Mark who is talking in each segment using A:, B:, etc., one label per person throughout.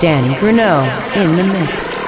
A: Danny Grunow in the mix.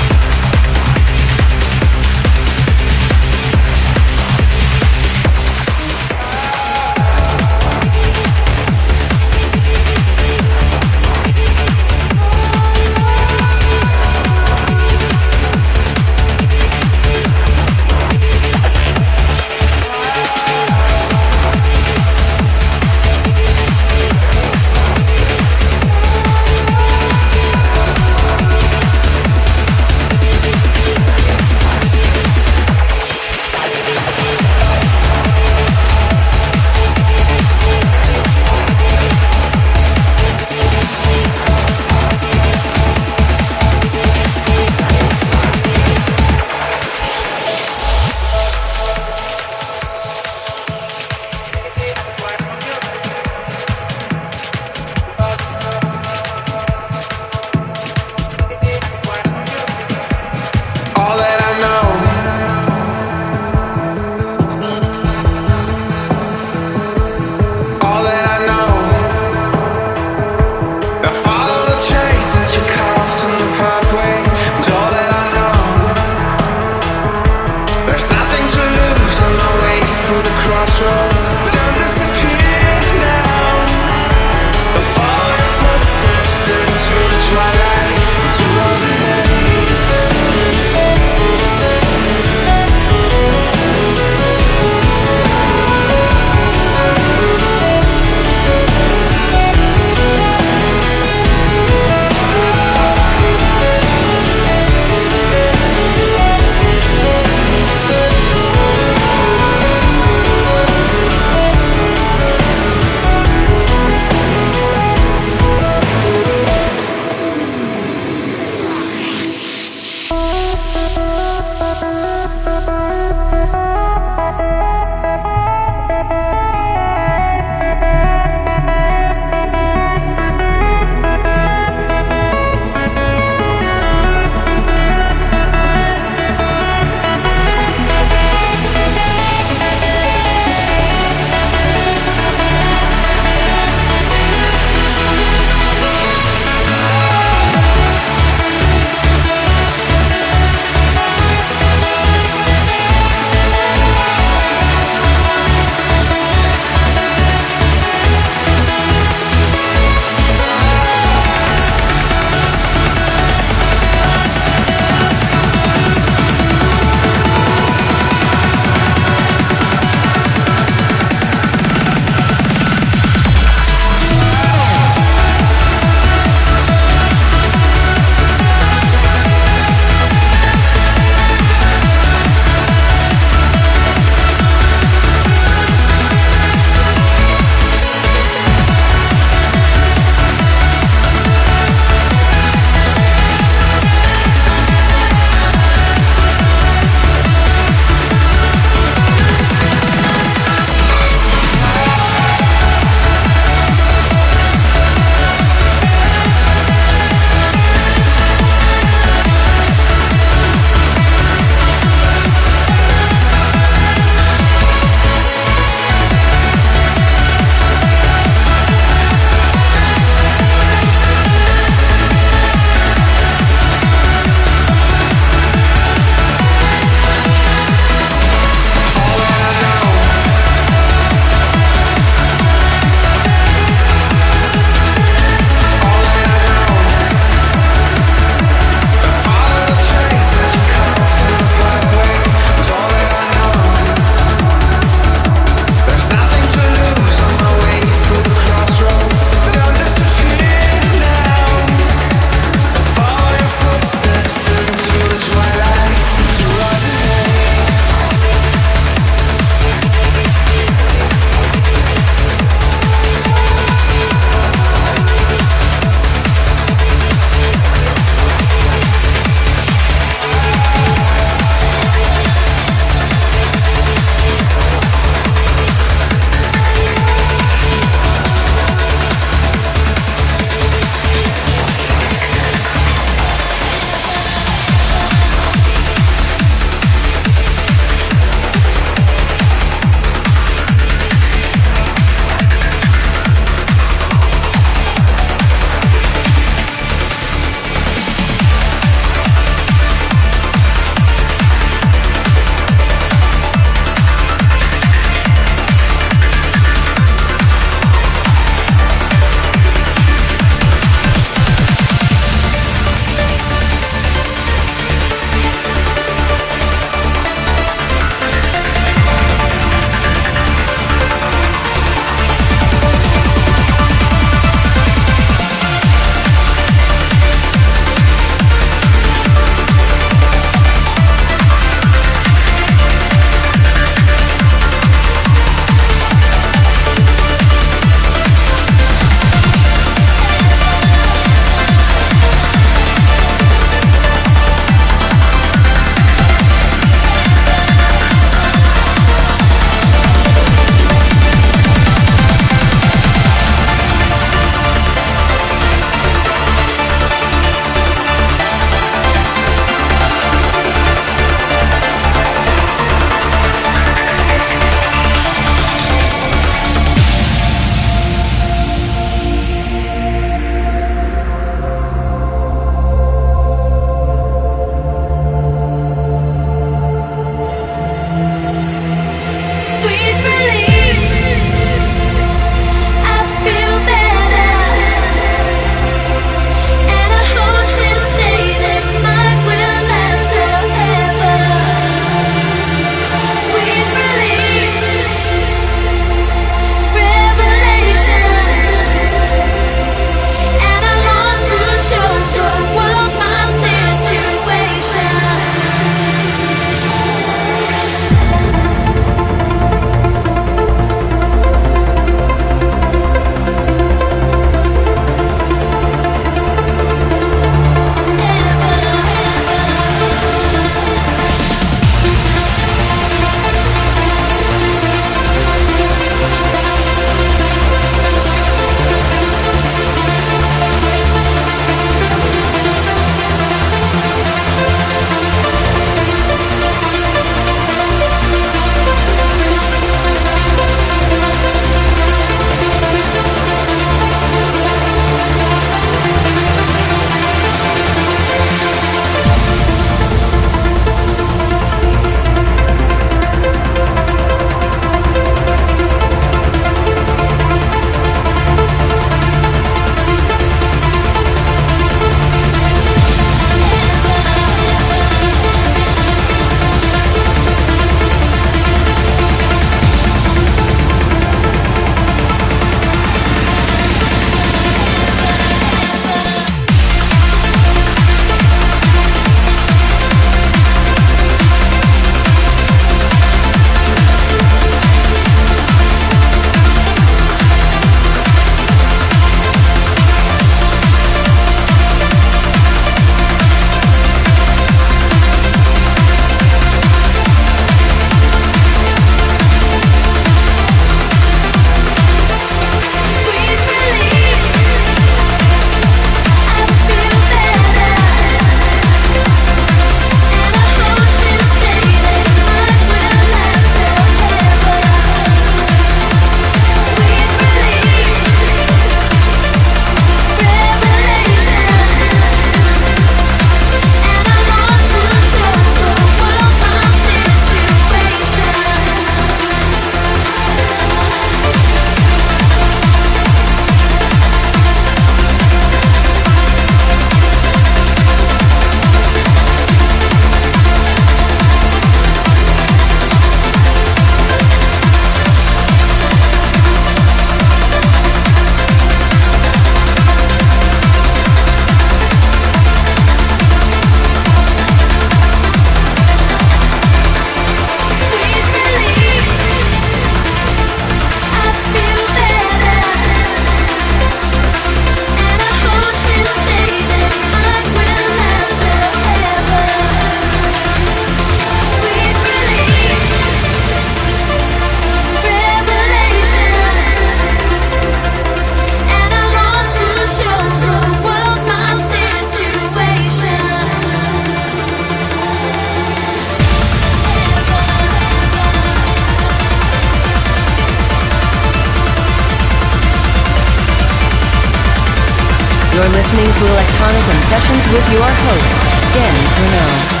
A: Electronic Impressions with your host, Danny Bruno.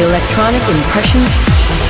B: Electronic Impressions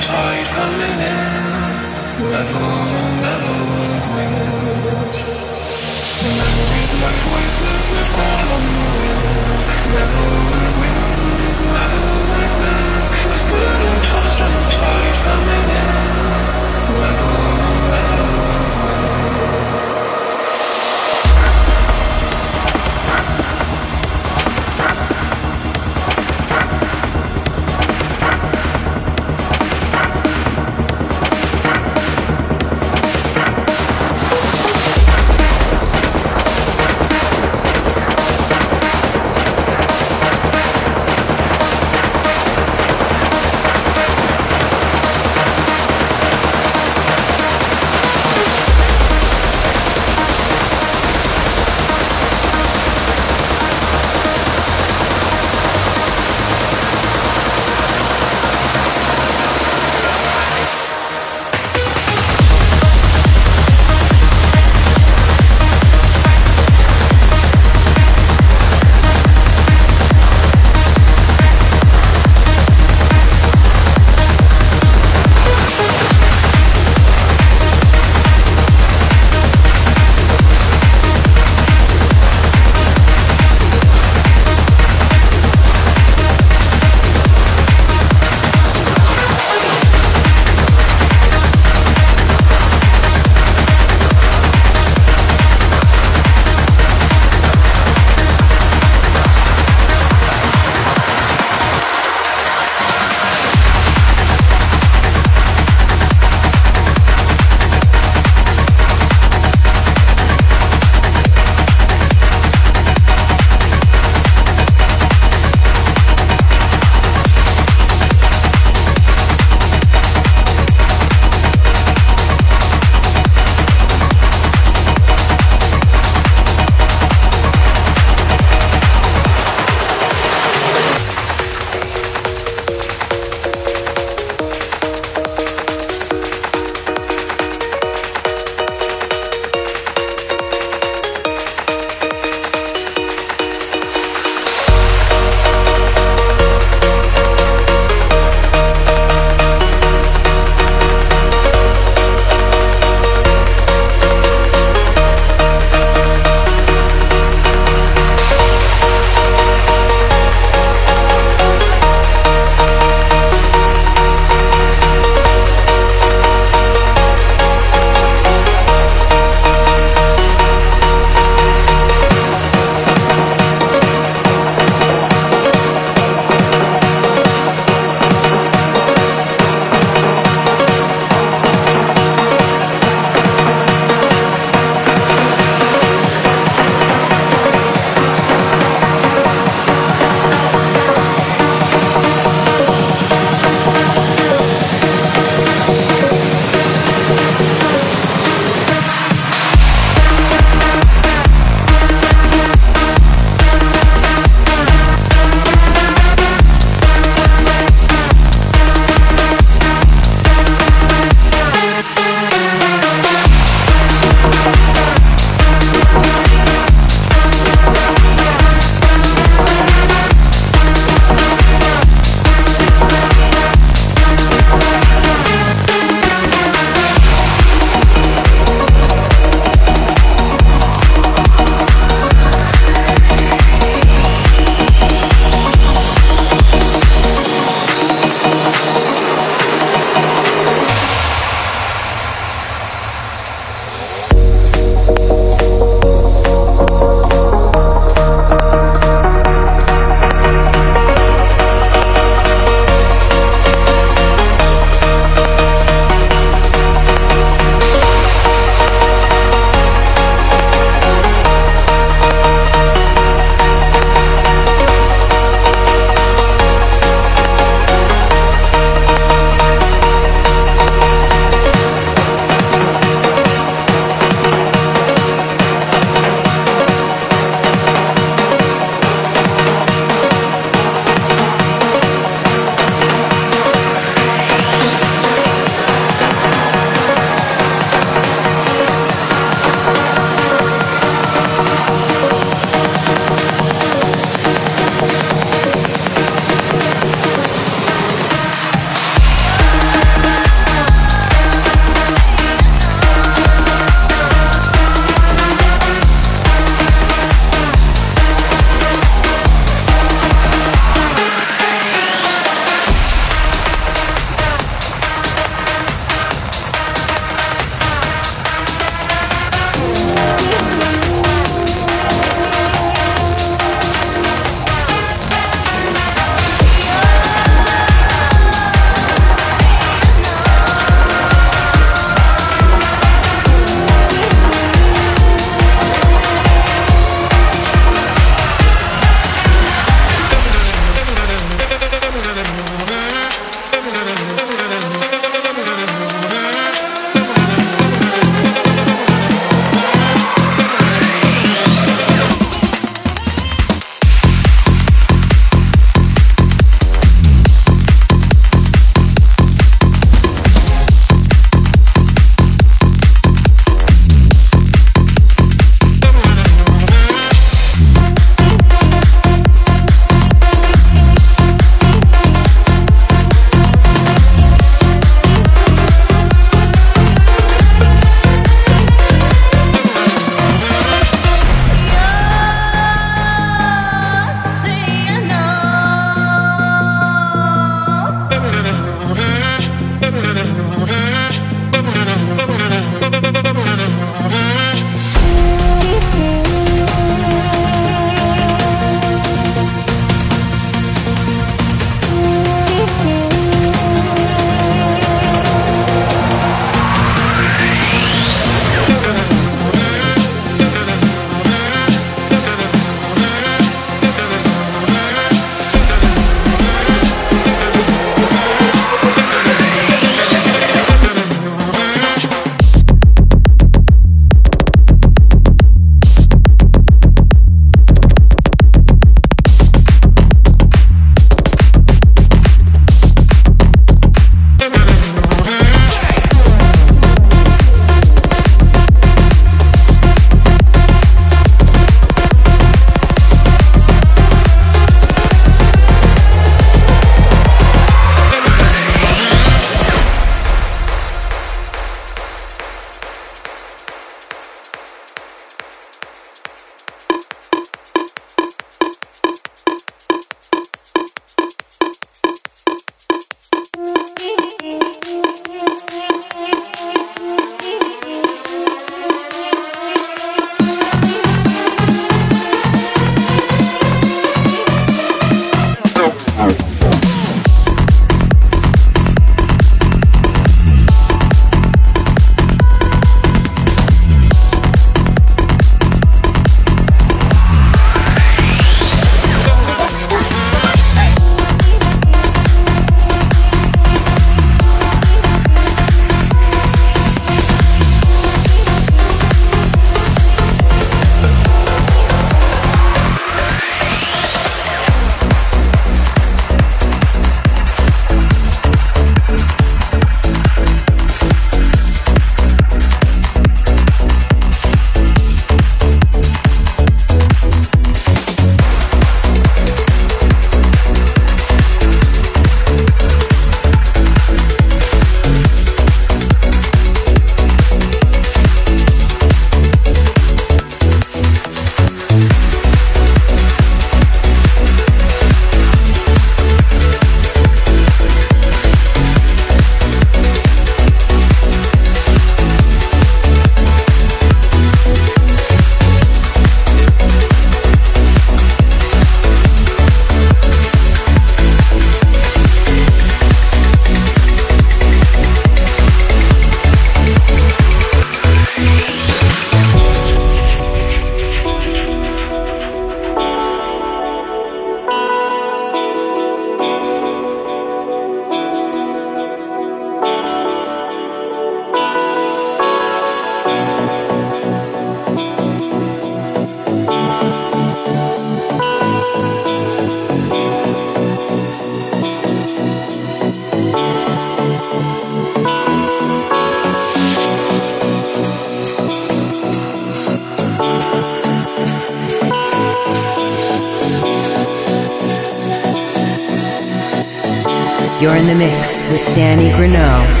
A: with Danny Grunow.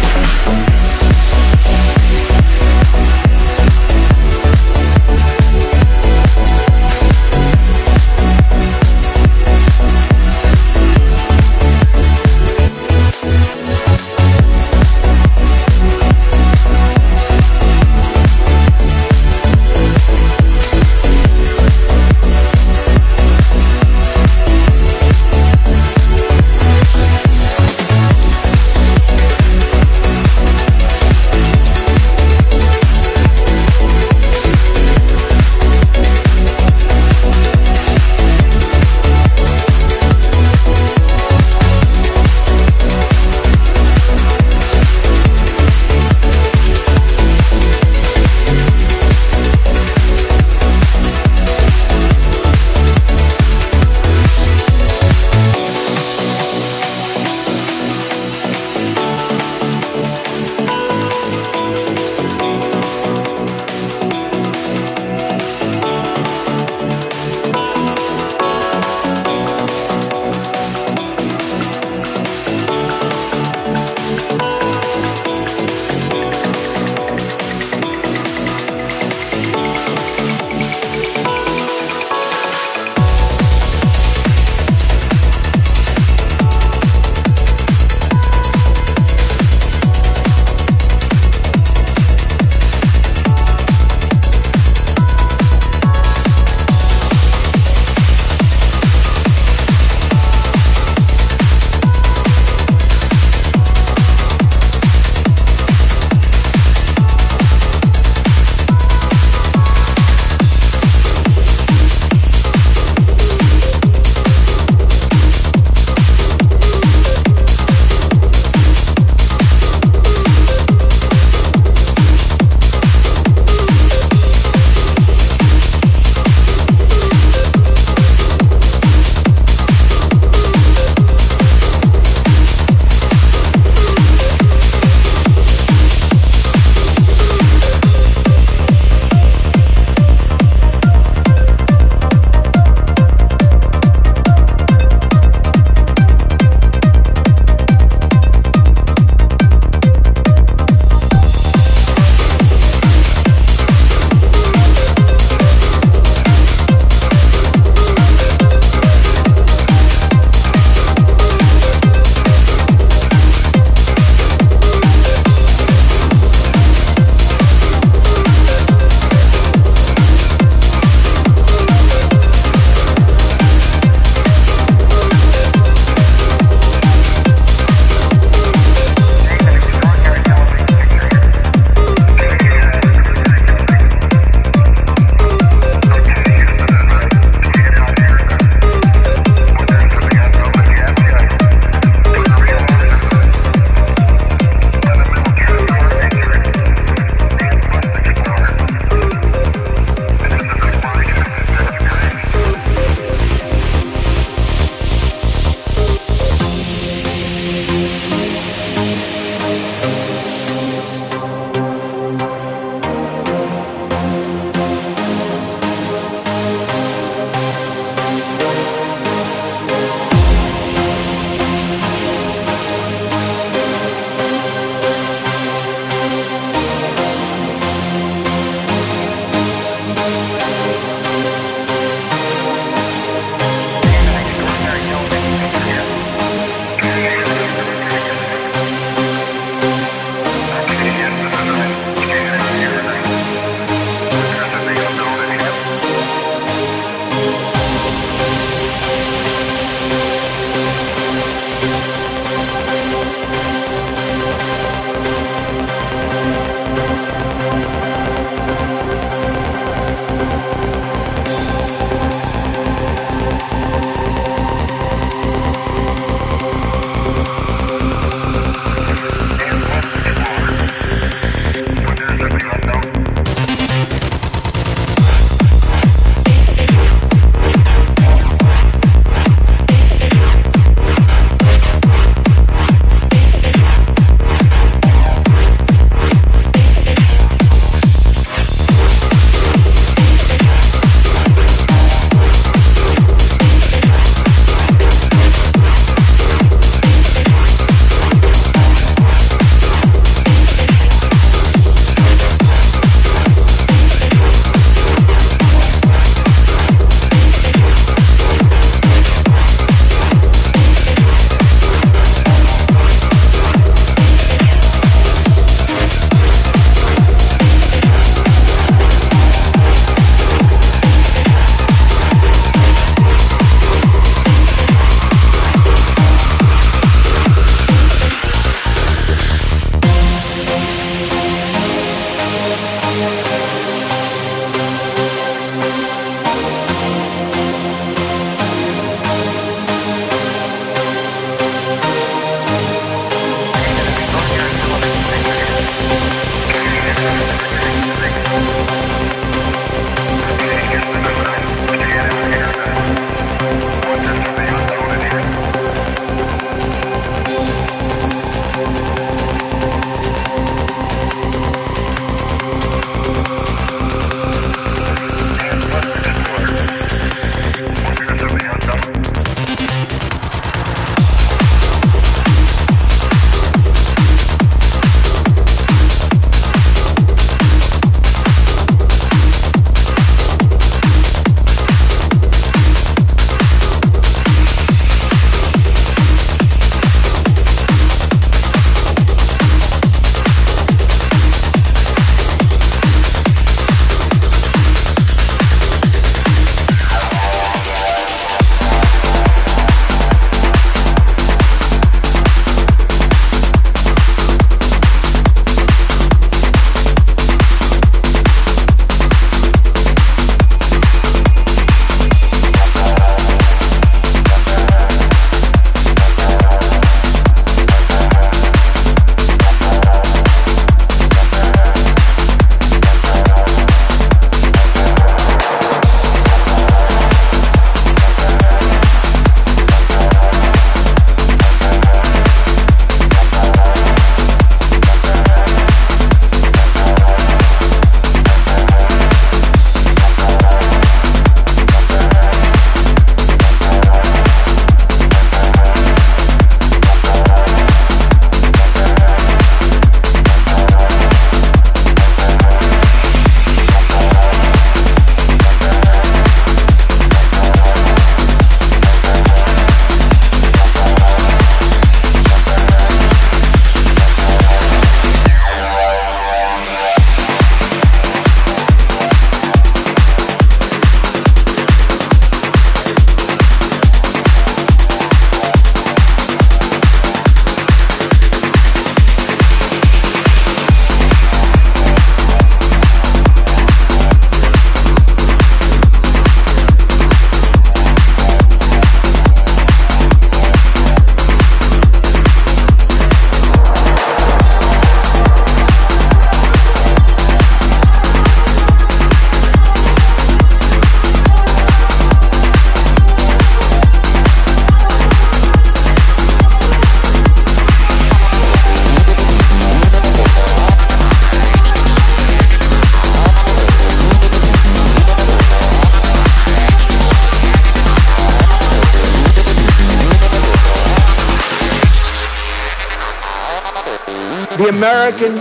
C: American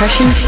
D: Electronic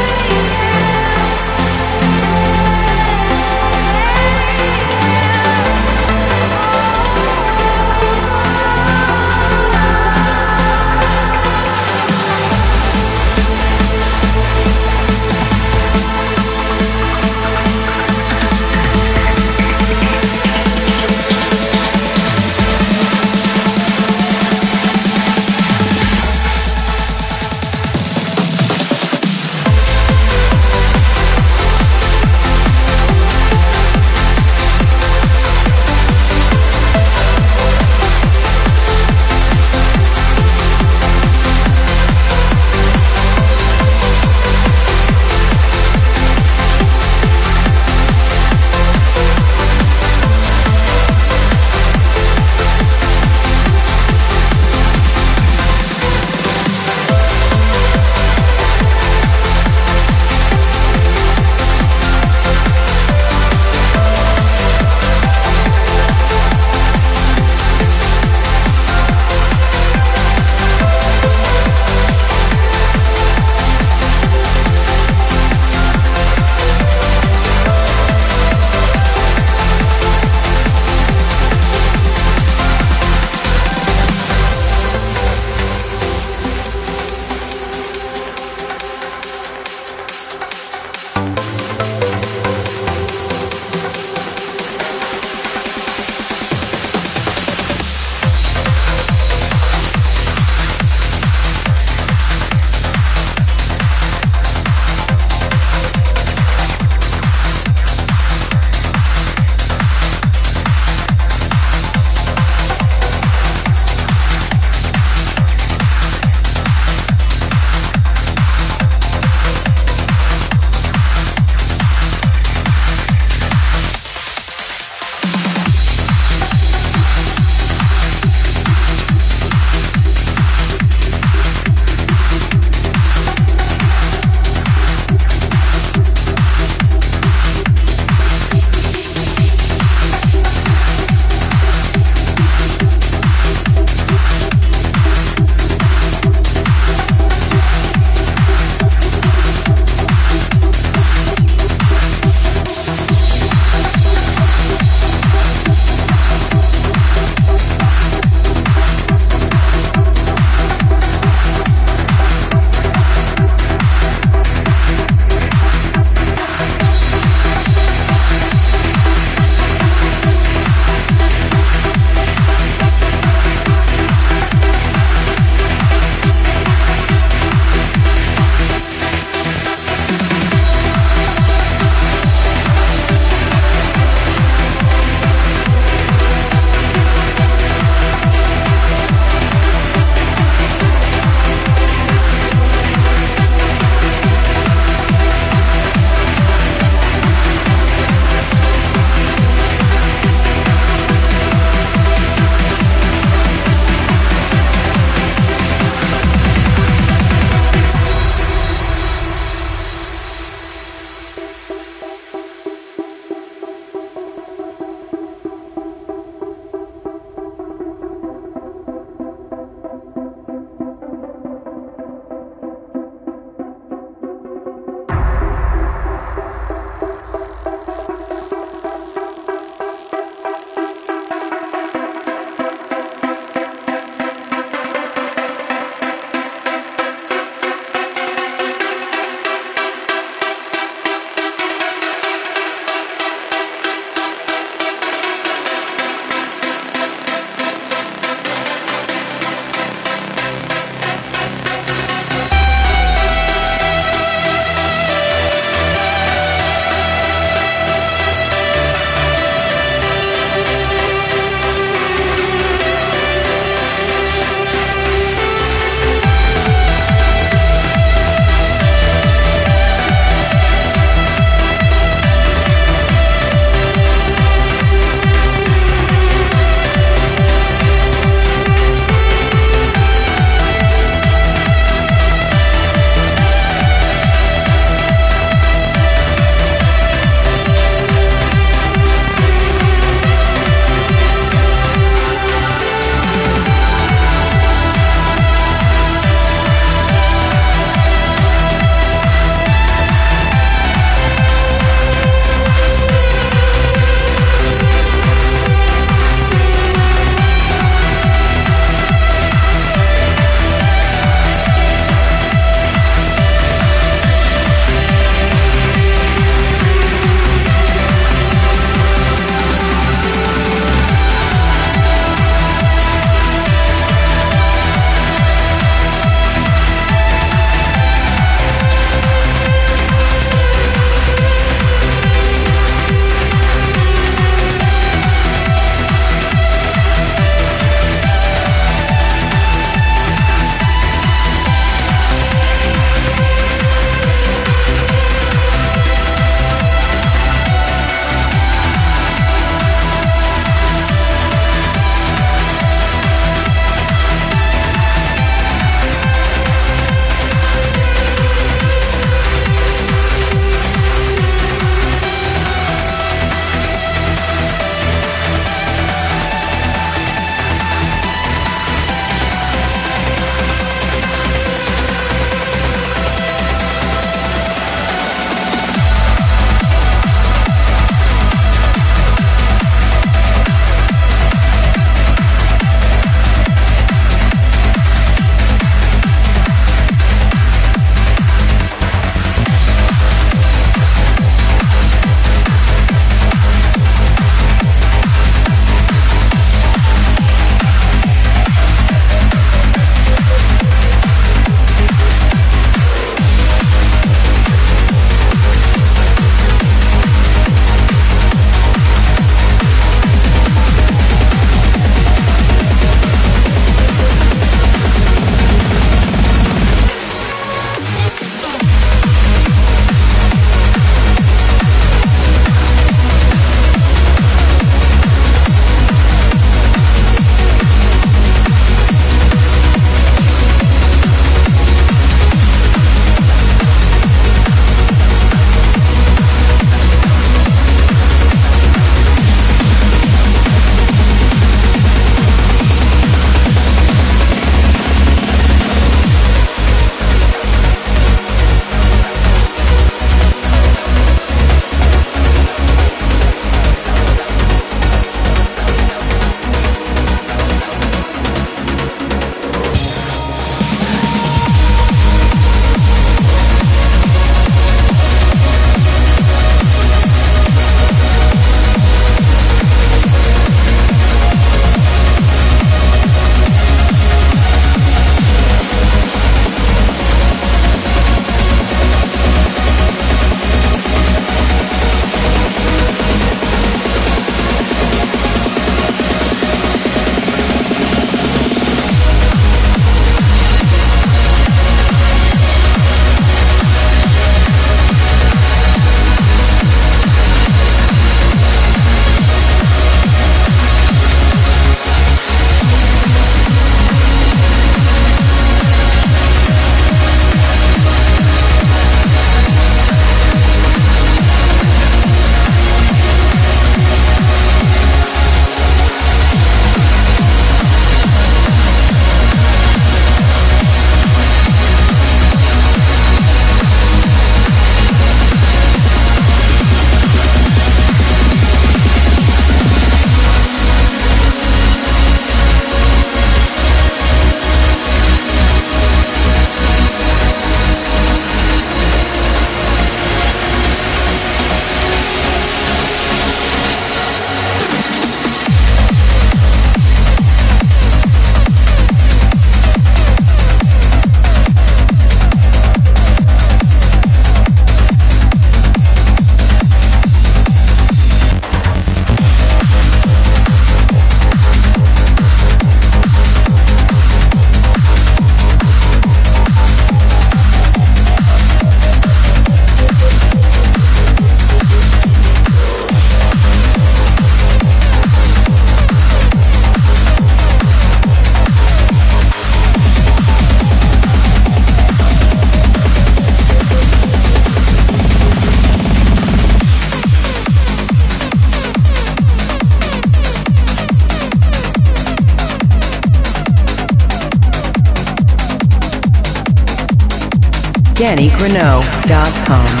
A: DannyGreneau.com.